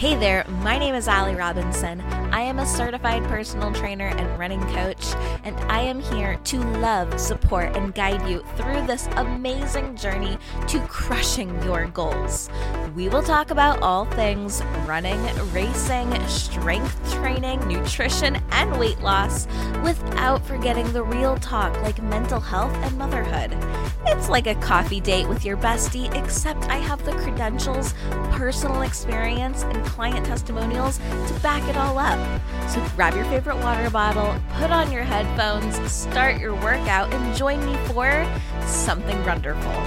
Hey there, my name is Ally Robinson. I am a certified personal trainer and running coach, and I am here to love, support, and guide you through this amazing journey to crushing your goals. We will talk about all things running, racing, strength training, nutrition, and weight loss without forgetting the real talk like mental health and motherhood. It's like a coffee date with your bestie, except I have the credentials, personal experience, and client testimonials to back it all up. So grab your favorite water bottle, put on your headphones, start your workout, and join me for something runderful.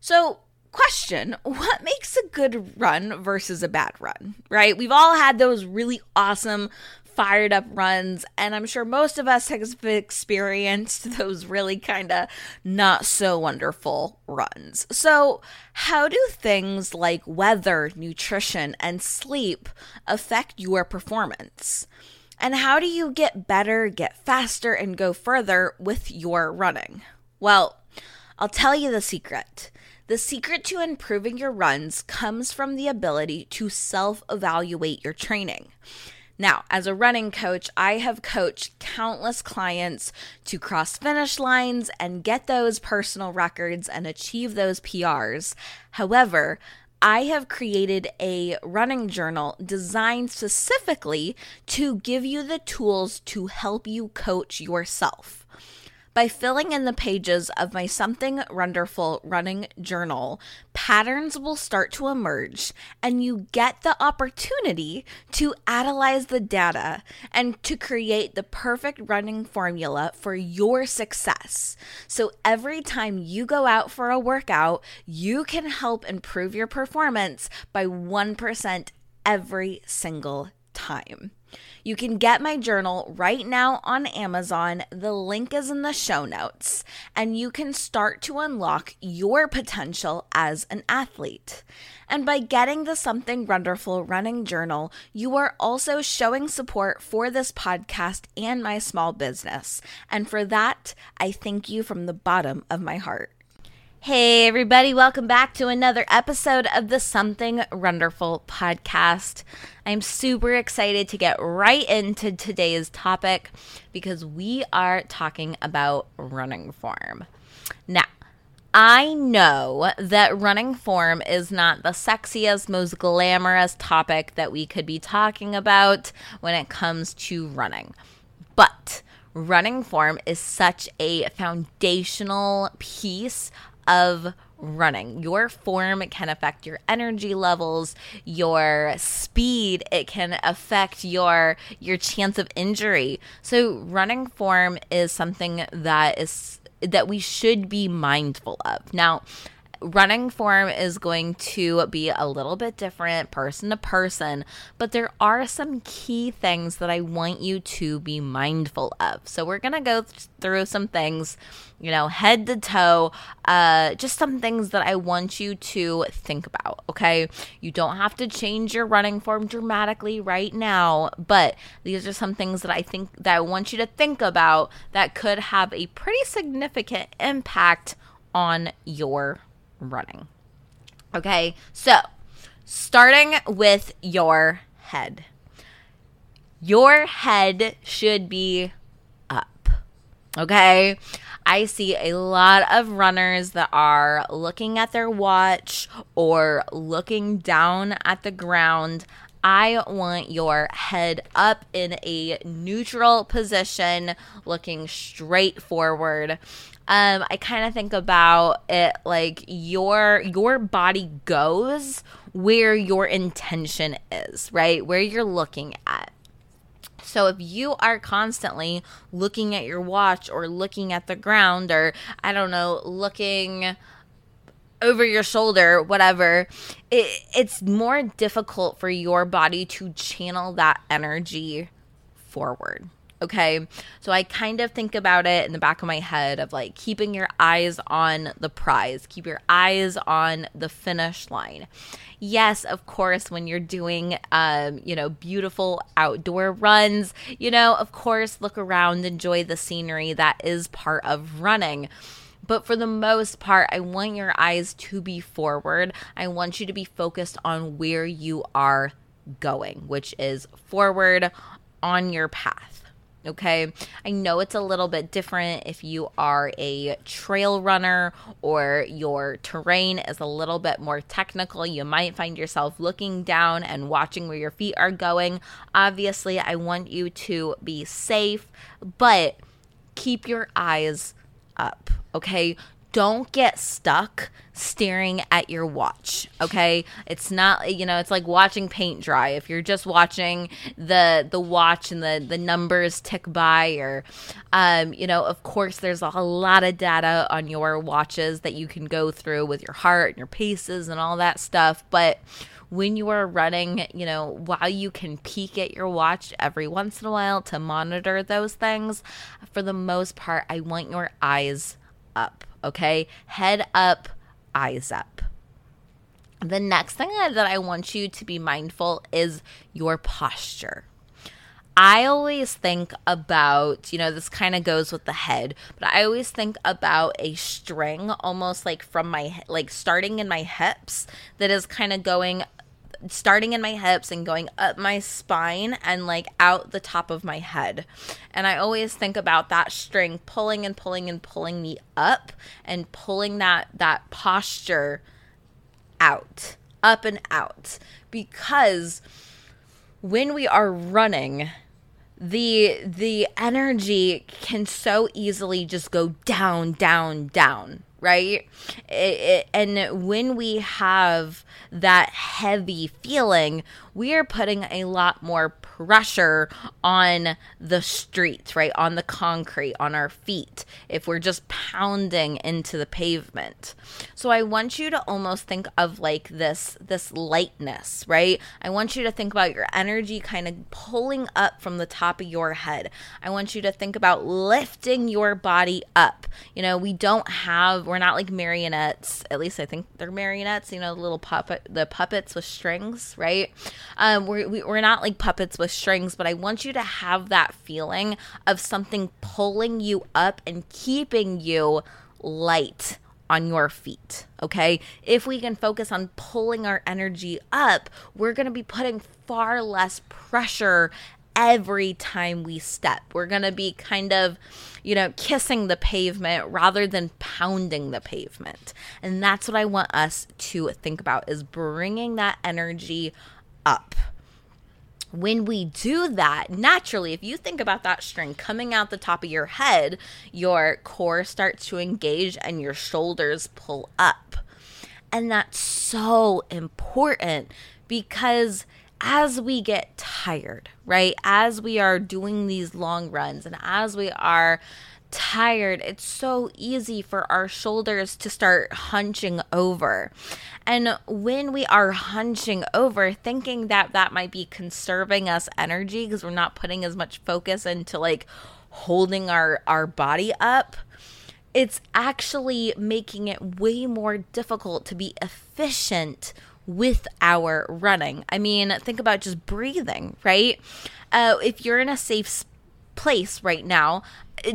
So, question what makes a good run versus a bad run, right? We've all had those really awesome fired up runs. And I'm sure most of us have experienced those really kind of not so wonderful runs. So, how do things like weather, nutrition, and sleep affect your performance? And how do you get better, get faster, and go further with your running? Well, I'll tell you the secret. The secret to improving your runs comes from the ability to self evaluate your training. Now, as a running coach, I have coached countless clients to cross finish lines and get those personal records and achieve those PRs. However, I have created a running journal designed specifically to give you the tools to help you coach yourself. By filling in the pages of my Something Runderful running journal, patterns will start to emerge, and you get the opportunity to analyze the data and to create the perfect running formula for your success. So every time you go out for a workout, you can help improve your performance by 1% every single time. You can get my journal right now on Amazon. The link is in the show notes, and you can start to unlock your potential as an athlete. And by getting the Something Runderful Running Journal, you are also showing support for this podcast and my small business. And for that, I thank you from the bottom of my heart. Hey, everybody, welcome back to another episode of the Something Runderful podcast. I'm super excited to get right into today's topic because we are talking about running form. Now, I know that running form is not the sexiest, most glamorous topic that we could be talking about when it comes to running, but running form is such a foundational piece of running. Your form can affect your energy levels, your speed, it can affect your your chance of injury. So running form is something that is that we should be mindful of. Now, running form is going to be a little bit different person to person, but there are some key things that I want you to be mindful of. So we're going to go th- through some things, you know, head to toe, uh, just some things that I want you to think about, okay? You don't have to change your running form dramatically right now, but these are some things that I think that I want you to think about that could have a pretty significant impact on your running. Okay, so starting with your head. Your head should be up. Okay, I see a lot of runners that are looking at their watch or looking down at the ground. I want your head up in a neutral position, looking straight forward um, I kind of think about it like your your body goes where your intention is, right? Where you're looking at. So if you are constantly looking at your watch or looking at the ground or I don't know, looking over your shoulder, whatever, it, it's more difficult for your body to channel that energy forward. Okay. So I kind of think about it in the back of my head of like keeping your eyes on the prize, keep your eyes on the finish line. Yes, of course, when you're doing, um, you know, beautiful outdoor runs, you know, of course, look around, enjoy the scenery. That is part of running. But for the most part, I want your eyes to be forward. I want you to be focused on where you are going, which is forward on your path. Okay. I know it's a little bit different if you are a trail runner or your terrain is a little bit more technical. You might find yourself looking down and watching where your feet are going. Obviously, I want you to be safe, but keep your eyes up. Okay don't get stuck staring at your watch okay? It's not you know it's like watching paint dry. If you're just watching the the watch and the the numbers tick by or um you know of course there's a lot of data on your watches that you can go through with your heart and your paces and all that stuff. But when you are running, you know, while you can peek at your watch every once in a while to monitor those things, for the most part, I want your eyes up okay? Head up, eyes up. The next thing that I want you to be mindful is your posture. I always think about, you know, this kind of goes with the head, but I always think about a string almost like from my, like starting in my hips that is kind of going starting in my hips and going up my spine and like out the top of my head. And I always think about that string pulling and pulling and pulling me up and pulling that that posture out, up and out because when we are running the the energy can so easily just go down down down right? It, it, and when we have that heavy feeling, we are putting a lot more pressure on the streets, right? On the concrete, on our feet, if we're just pounding into the pavement. So I want you to almost think of like this this lightness, right? I want you to think about your energy kind of pulling up from the top of your head. I want you to think about lifting your body up. You know, we don't have we're not like marionettes. At least I think they're marionettes, you know, the little puppet the puppets with strings, right? Um, we're, we, we're not like puppets with strings, but I want you to have that feeling of something pulling you up and keeping you light on your feet. Okay. If we can focus on pulling our energy up, we're going to be putting far less pressure every time we step. We're going to be kind of, you know, kissing the pavement rather than pounding the pavement. And that's what I want us to think about is bringing that energy up. When we do that, naturally, if you think about that string coming out the top of your head, your core starts to engage and your shoulders pull up. And that's so important because as we get tired, right? As we are doing these long runs and as we are tired, it's so easy for our shoulders to start hunching over. And when we are hunching over, thinking that that might be conserving us energy because we're not putting as much focus into like holding our our body up, it's actually making it way more difficult to be efficient with our running. I mean, think about just breathing, right? Uh, if you're in a safe place right now,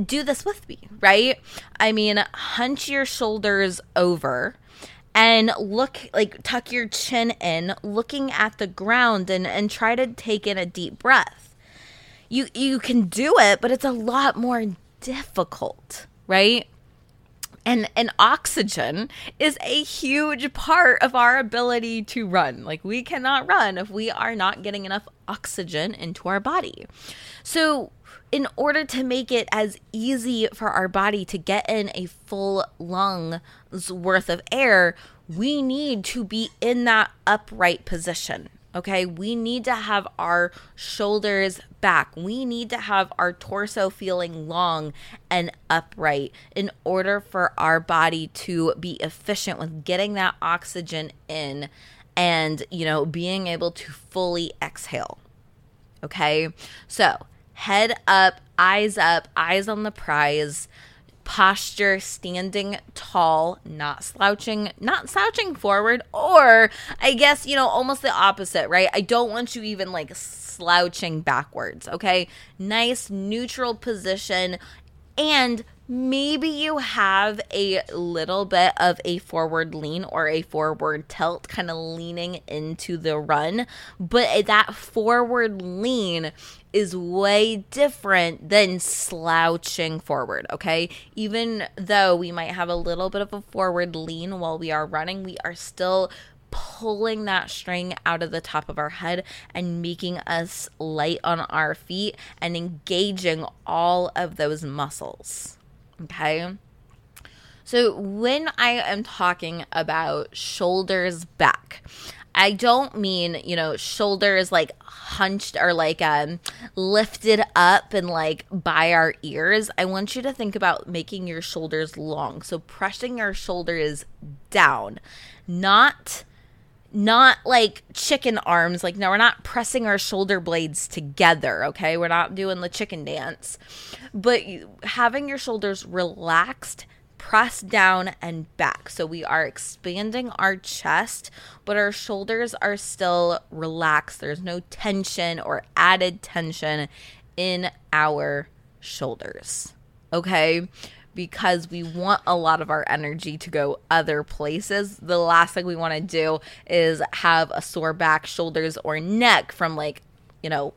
do this with me, right? I mean, hunch your shoulders over and look like tuck your chin in, looking at the ground and and try to take in a deep breath. You you can do it, but it's a lot more difficult, right? and and oxygen is a huge part of our ability to run like we cannot run if we are not getting enough oxygen into our body so in order to make it as easy for our body to get in a full lung's worth of air, we need to be in that upright position. Okay, we need to have our shoulders back. We need to have our torso feeling long and upright in order for our body to be efficient with getting that oxygen in and, you know, being able to fully exhale. Okay, so head up, eyes up, eyes on the prize, posture, standing tall, not slouching, not slouching forward, or I guess, you know, almost the opposite, right? I don't want you even like slouching backwards, okay? Nice neutral position And maybe you have a little bit of a forward lean or a forward tilt, kind of leaning into the run, but that forward lean is way different than slouching forward, okay? Even though we might have a little bit of a forward lean while we are running, we are still pulling that string out of the top of our head and making us light on our feet and engaging all of those muscles. Okay. So when I am talking about shoulders back, I don't mean, you know, shoulders like hunched or like um lifted up and like by our ears. I want you to think about making your shoulders long. So pressing your shoulders down, not not like chicken arms. Like, no, we're not pressing our shoulder blades together, okay? We're not doing the chicken dance. But having your shoulders relaxed, pressed down, and back. So we are expanding our chest, but our shoulders are still relaxed. There's no tension or added tension in our shoulders, okay? because we want a lot of our energy to go other places. The last thing we want to do is have a sore back, shoulders, or neck from like, you know,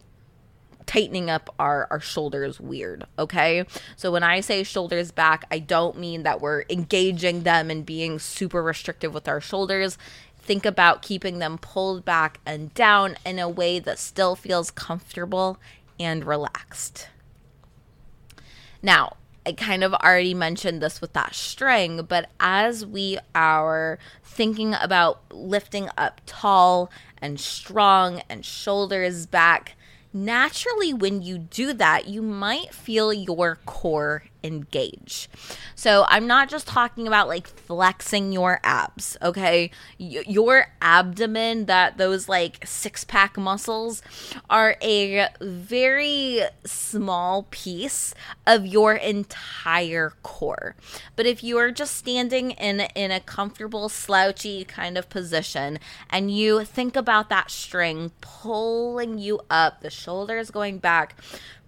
tightening up our, our shoulders weird. Okay. So when I say shoulders back, I don't mean that we're engaging them and being super restrictive with our shoulders. Think about keeping them pulled back and down in a way that still feels comfortable and relaxed. Now, I kind of already mentioned this with that string, but as we are thinking about lifting up tall and strong and shoulders back, naturally, when you do that, you might feel your core engage. So I'm not just talking about like flexing your abs, okay? Y- your abdomen, that those like six pack muscles are a very small piece of your entire core. But if you are just standing in in a comfortable slouchy kind of position and you think about that string pulling you up, the shoulders going back,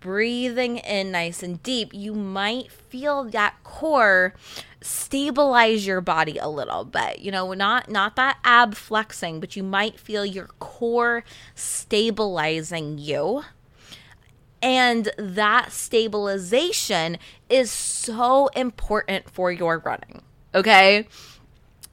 breathing in nice and deep, you might feel that core stabilize your body a little bit. You know, not not that ab flexing, but you might feel your core stabilizing you. And that stabilization is so important for your running. Okay?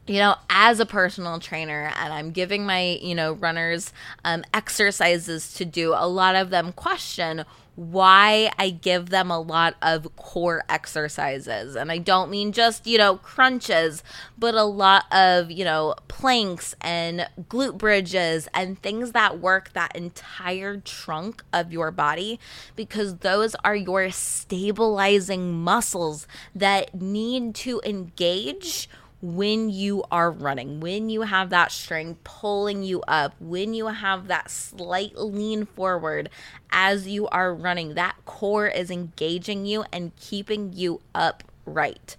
you know, as a personal trainer, and I'm giving my, you know, runners um, exercises to do, a lot of them question why I give them a lot of core exercises. And I don't mean just, you know, crunches, but a lot of, you know, planks and glute bridges and things that work that entire trunk of your body because those are your stabilizing muscles that need to engage when you are running, when you have that string pulling you up, when you have that slight lean forward as you are running, that core is engaging you and keeping you upright.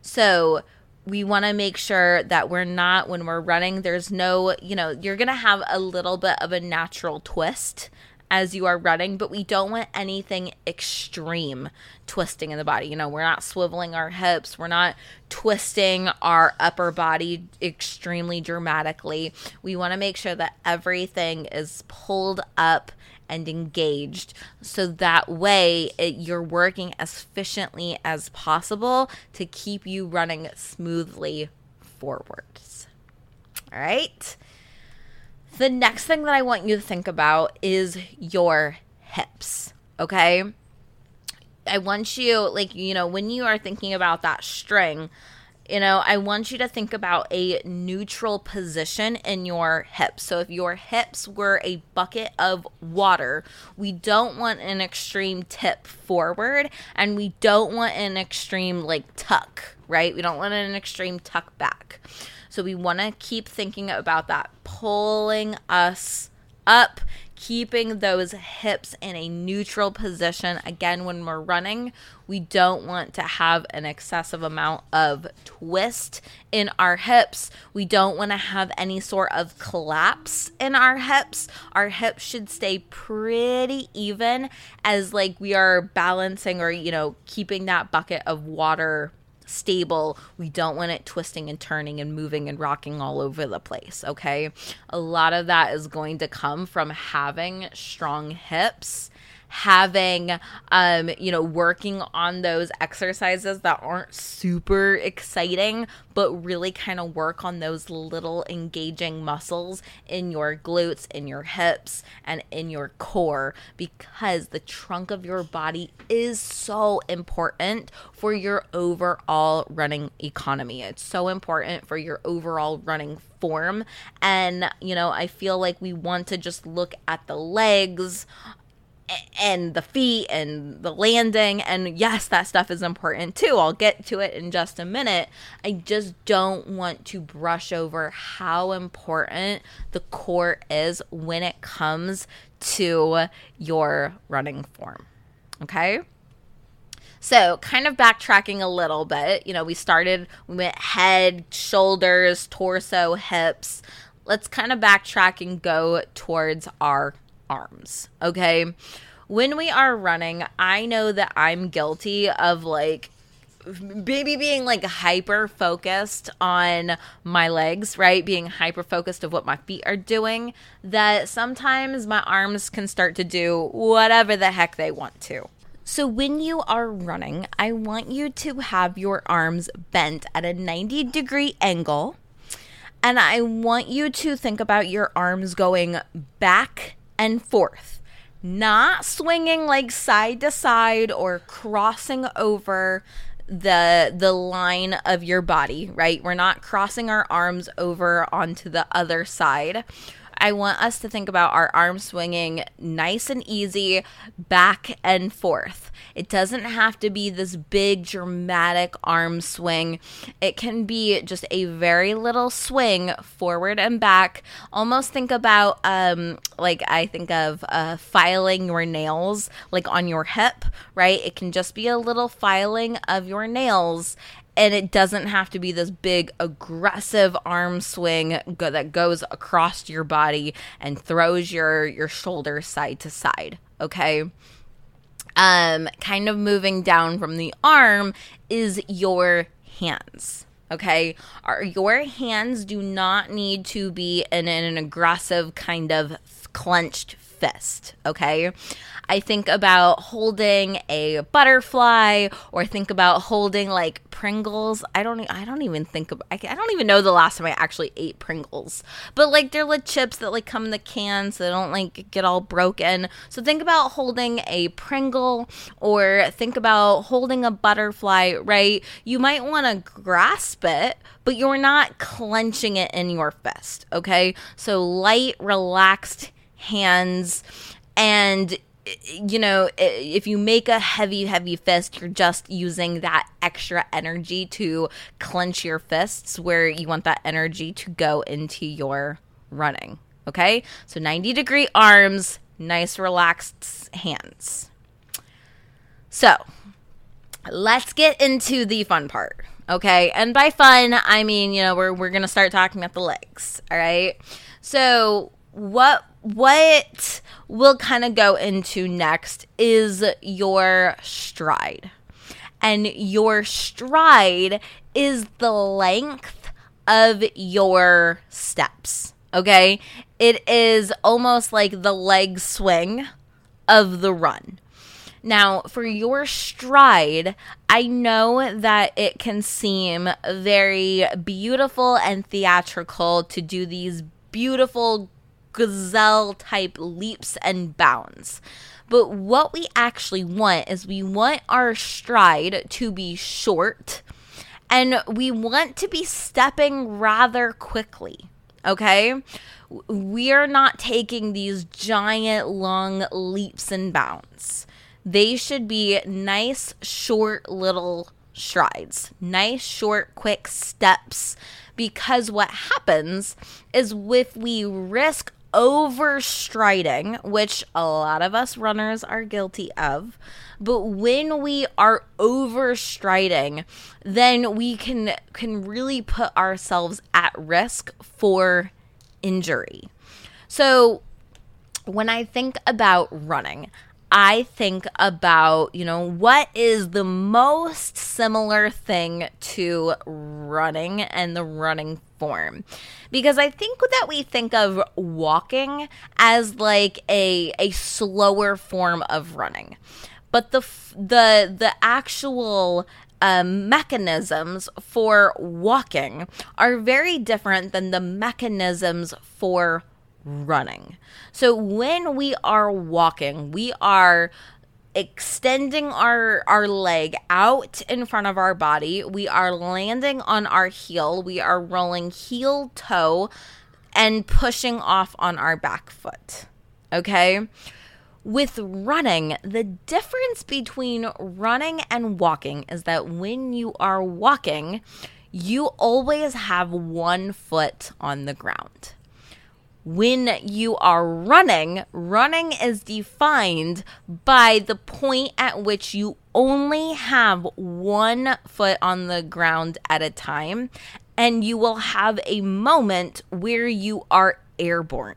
So, we want to make sure that we're not, when we're running, there's no, you know, you're going to have a little bit of a natural twist as you are running, but we don't want anything extreme twisting in the body. You know, we're not swiveling our hips, we're not twisting our upper body extremely dramatically. We want to make sure that everything is pulled up and engaged so that way it, you're working as efficiently as possible to keep you running smoothly forwards. All right. The next thing that I want you to think about is your hips, okay? I want you, like, you know, when you are thinking about that string, you know, I want you to think about a neutral position in your hips. So if your hips were a bucket of water, we don't want an extreme tip forward and we don't want an extreme like tuck, right? We don't want an extreme tuck back. So we want to keep thinking about that, pulling us up, keeping those hips in a neutral position. Again, when we're running, we don't want to have an excessive amount of twist in our hips. We don't want to have any sort of collapse in our hips. Our hips should stay pretty even as like we are balancing or, you know, keeping that bucket of water stable. We don't want it twisting and turning and moving and rocking all over the place, okay? A lot of that is going to come from having strong hips having um you know working on those exercises that aren't super exciting but really kind of work on those little engaging muscles in your glutes in your hips and in your core because the trunk of your body is so important for your overall running economy. It's so important for your overall running form. And you know i feel like we want to just look at the legs and the feet and the landing. And yes that stuff is important too. I'll get to it in just a minute. I just don't want to brush over how important the core is when it comes to your running form. Okay? So, kind of backtracking a little bit, you know, we started, we went head, shoulders, torso, hips. Let's kind of backtrack and go towards our arms. Okay. When we are running, I know that I'm guilty of like maybe being like hyper focused on my legs, right? Being hyper focused of what my feet are doing, that sometimes my arms can start to do whatever the heck they want to. So, when you are running, I want you to have your arms bent at a 90 degree angle. And I want you to think about your arms going back and forth, not swinging like side to side or crossing over the the line of your body, right? We're not crossing our arms over onto the other side. I want us to think about our arm swinging nice and easy back and forth. It doesn't have to be this big dramatic arm swing. It can be just a very little swing forward and back. Almost think about um like I think of uh filing your nails like on your hip, right? It can just be a little filing of your nails and it doesn't have to be this big aggressive arm swing go- that goes across your body and throws your your shoulders side to side okay um kind of moving down from the arm is your hands okay? Are your hands do not need to be in, an aggressive kind of clenched fist okay I think about holding a butterfly or think about holding like Pringles. I don't I don't even think of I, I don't even know the last time I actually ate Pringles. But like they're like chips that like come in the can so they don't like get all broken. So think about holding a Pringle or think about holding a butterfly, right? You might want to grasp it, but you're not clenching it in your fist, okay? So light, relaxed hands and you know, if you make a heavy, heavy fist, you're just using that extra energy to clench your fists where you want that energy to go into your running. Okay? So 90 degree arms, nice, relaxed hands. So let's get into the fun part. Okay? And by fun, I mean, you know, we're, we're going to start talking about the legs. All right? So, what what we'll kind of go into next is your stride. And your stride is the length of your steps. Okay? It is almost like the leg swing of the run. Now, for your stride, I know that it can seem very beautiful and theatrical to do these beautiful gazelle type leaps and bounds. But what we actually want is we want our stride to be short and we want to be stepping rather quickly. Okay? We are not taking these giant long leaps and bounds. They should be nice, short little strides, nice, short, quick steps. Because what happens is if we risk overstriding, which a lot of us runners are guilty of, but when we are overstriding, then we can can really put ourselves at risk for injury. So when I think about running, I think about, you know, what is the most similar thing to running and the running form. Because I think that we think of walking as like a a slower form of running. But the the the actual um, mechanisms for walking are very different than the mechanisms for running. So when we are walking, we are extending our our leg out in front of our body. We are landing on our heel. We are rolling heel toe and pushing off on our back foot. Okay? With running, the difference between running and walking is that when you are walking, you always have one foot on the ground when you are running, running is defined by the point at which you only have one foot on the ground at a time, and you will have a moment where you are airborne.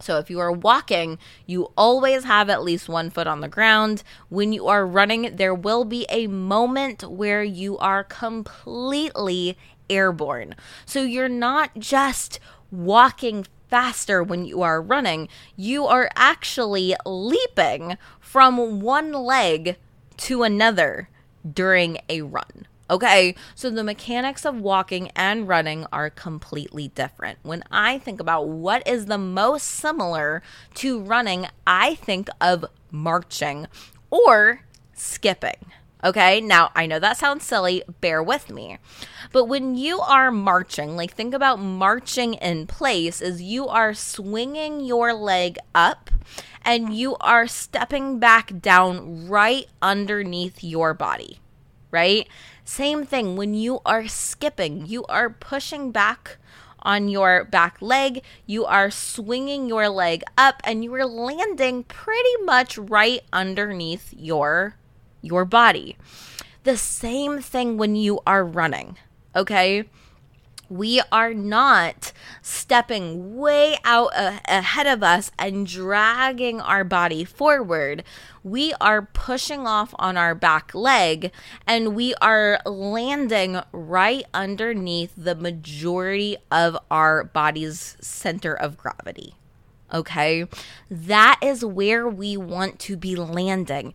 So if you are walking, you always have at least one foot on the ground. When you are running, there will be a moment where you are completely airborne. So you're not just walking faster when you are running, you are actually leaping from one leg to another during a run. Okay, so the mechanics of walking and running are completely different. When I think about what is the most similar to running, I think of marching or skipping. Okay, now I know that sounds silly, bear with me. But when you are marching, like think about marching in place, is you are swinging your leg up and you are stepping back down right underneath your body, right? Same thing when you are skipping, you are pushing back on your back leg, you are swinging your leg up, and you are landing pretty much right underneath your your body. The same thing when you are running, okay? We are not stepping way out a- ahead of us and dragging our body forward. We are pushing off on our back leg and we are landing right underneath the majority of our body's center of gravity. Okay, that is where we want to be landing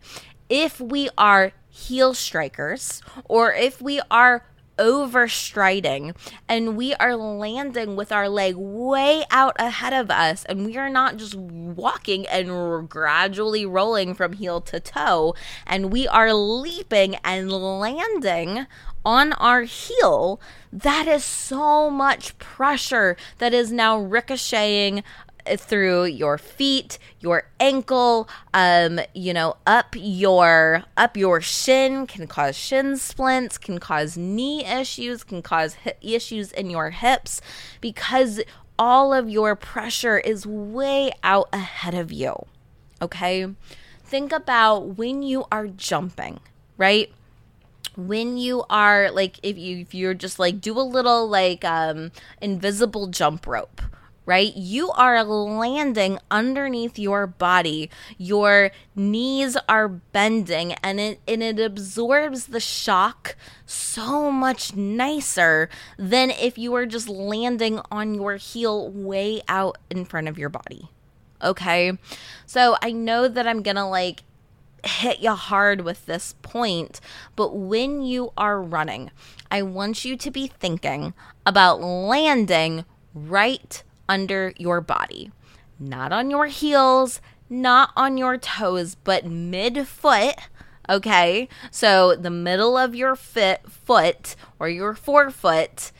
if we are heel strikers or if we are overstriding and we are landing with our leg way out ahead of us and we are not just walking and gradually rolling from heel to toe and we are leaping and landing on our heel, that is so much pressure that is now ricocheting through your feet, your ankle, um, you know, up your up your shin can cause shin splints, can cause knee issues, can cause issues in your hips because all of your pressure is way out ahead of you. Okay? Think about when you are jumping, right? when you are like if you if you're just like do a little like um invisible jump rope right? You are landing underneath your body. Your knees are bending and it and it absorbs the shock so much nicer than if you were just landing on your heel way out in front of your body. Okay? So I know that I'm going to like hit you hard with this point, but when you are running, I want you to be thinking about landing right under your body. Not on your heels, not on your toes, but mid foot. Okay, so the middle of your fit, foot or your forefoot,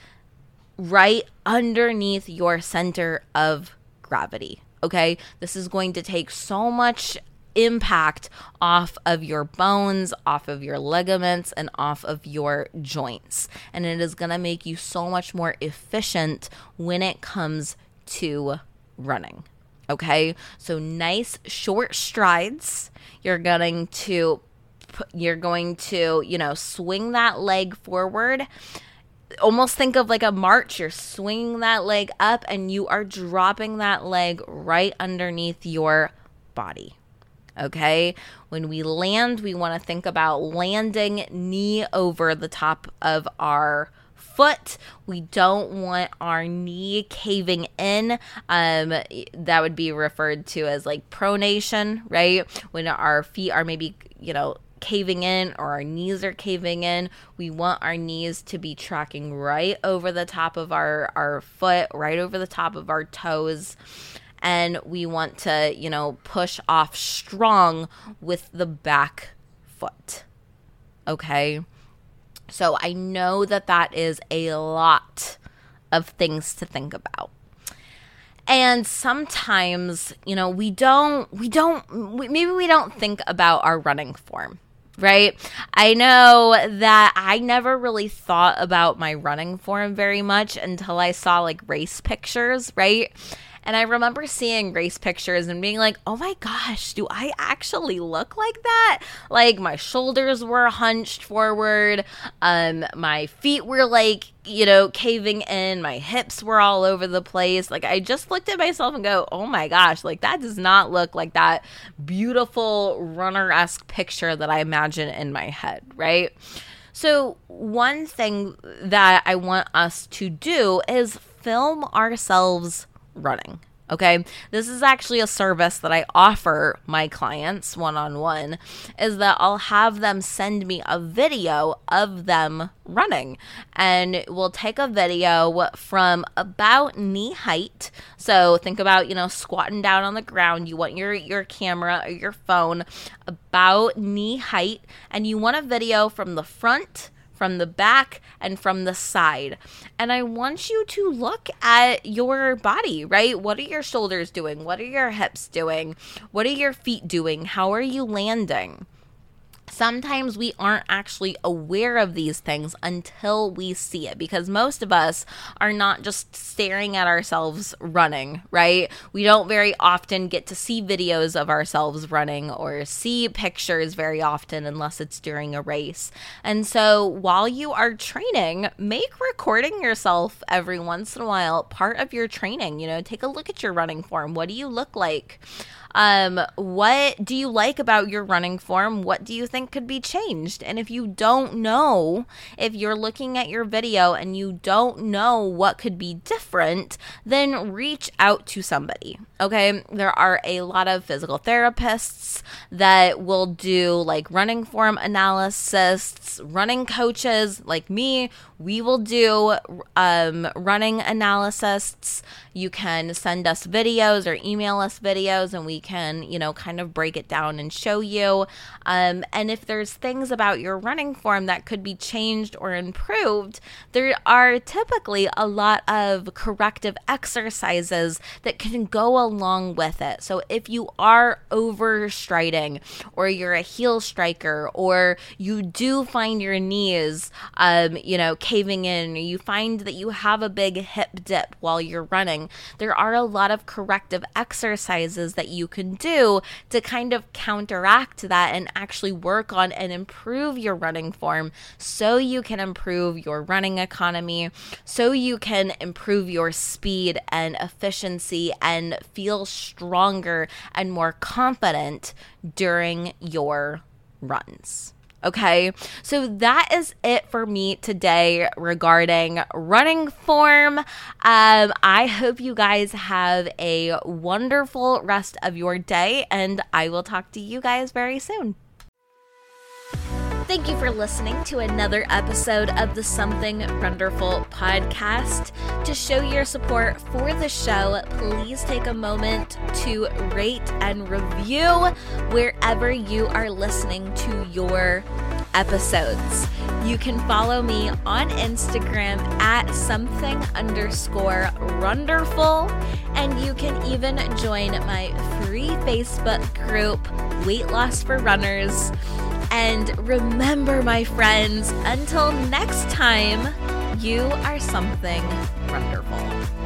right underneath your center of gravity. Okay, this is going to take so much impact off of your bones, off of your ligaments, and off of your joints. And it is going to make you so much more efficient when it comes to running. Okay, so nice short strides. You're going to you're going to, you know, swing that leg forward. Almost think of like a march. You're swinging that leg up and you are dropping that leg right underneath your body. Okay. When we land, we want to think about landing knee over the top of our foot. We don't want our knee caving in. Um, that would be referred to as like pronation, right? When our feet are maybe, you know, caving in or our knees are caving in. We want our knees to be tracking right over the top of our, our foot, right over the top of our toes. And we want to, you know, push off strong with the back foot. Okay. So I know that that is a lot of things to think about and sometimes you know we don't we don't we, maybe we don't think about our running form right? I know that I never really thought about my running form very much until I saw like race pictures, right? And I remember seeing race pictures and being like, oh my gosh, do I actually look like that? Like my shoulders were hunched forward, um, my feet were like, you know, caving in, my hips were all over the place. Like I just looked at myself and go, oh my gosh, like that does not look like that beautiful runner esque picture that I imagine in my head, right? So, one thing that I want us to do is film ourselves running. Okay. This is actually a service that I offer my clients one on one is that I'll have them send me a video of them running and we'll take a video from about knee height. So think about, you know, squatting down on the ground. You want your your camera or your phone about knee height and you want a video from the front from the back and from the side. And I want you to look at your body, right? What are your shoulders doing? What are your hips doing? What are your feet doing? How are you landing? Sometimes we aren't actually aware of these things until we see it because most of us are not just staring at ourselves running, right? We don't very often get to see videos of ourselves running or see pictures very often unless it's during a race. And so while you are training, make recording yourself every once in a while part of your training. You know, take a look at your running form. What do you look like? Um, what do you like about your running form? What do you think could be changed? And if you don't know, if you're looking at your video and you don't know what could be different, then reach out to somebody. Okay, there are a lot of physical therapists that will do like running form analysis, running coaches like me. We will do um, running analysis. You can send us videos or email us videos, and we can, you know, kind of break it down and show you. Um, and if there's things about your running form that could be changed or improved, there are typically a lot of corrective exercises that can go along with it. So if you are overstriding, or you're a heel striker, or you do find your knees, um, you know, caving in, or you find that you have a big hip dip while you're running, there are a lot of corrective exercises that you can do to kind of counteract that and actually work on and improve your running form so you can improve your running economy, so you can improve your speed and efficiency and feel stronger and more confident during your runs. Okay, so that is it for me today regarding running form. Um, I hope you guys have a wonderful rest of your day, and I will talk to you guys very soon. Thank you for listening to another episode of the Something Runderful podcast. To show your support for the show, please take a moment to rate and review wherever you are listening to your episodes. You can follow me on Instagram at something underscore runderful, and you can even join my free Facebook group, Weight Loss for Runners. And remember, my friends, until next time, you are something runderful.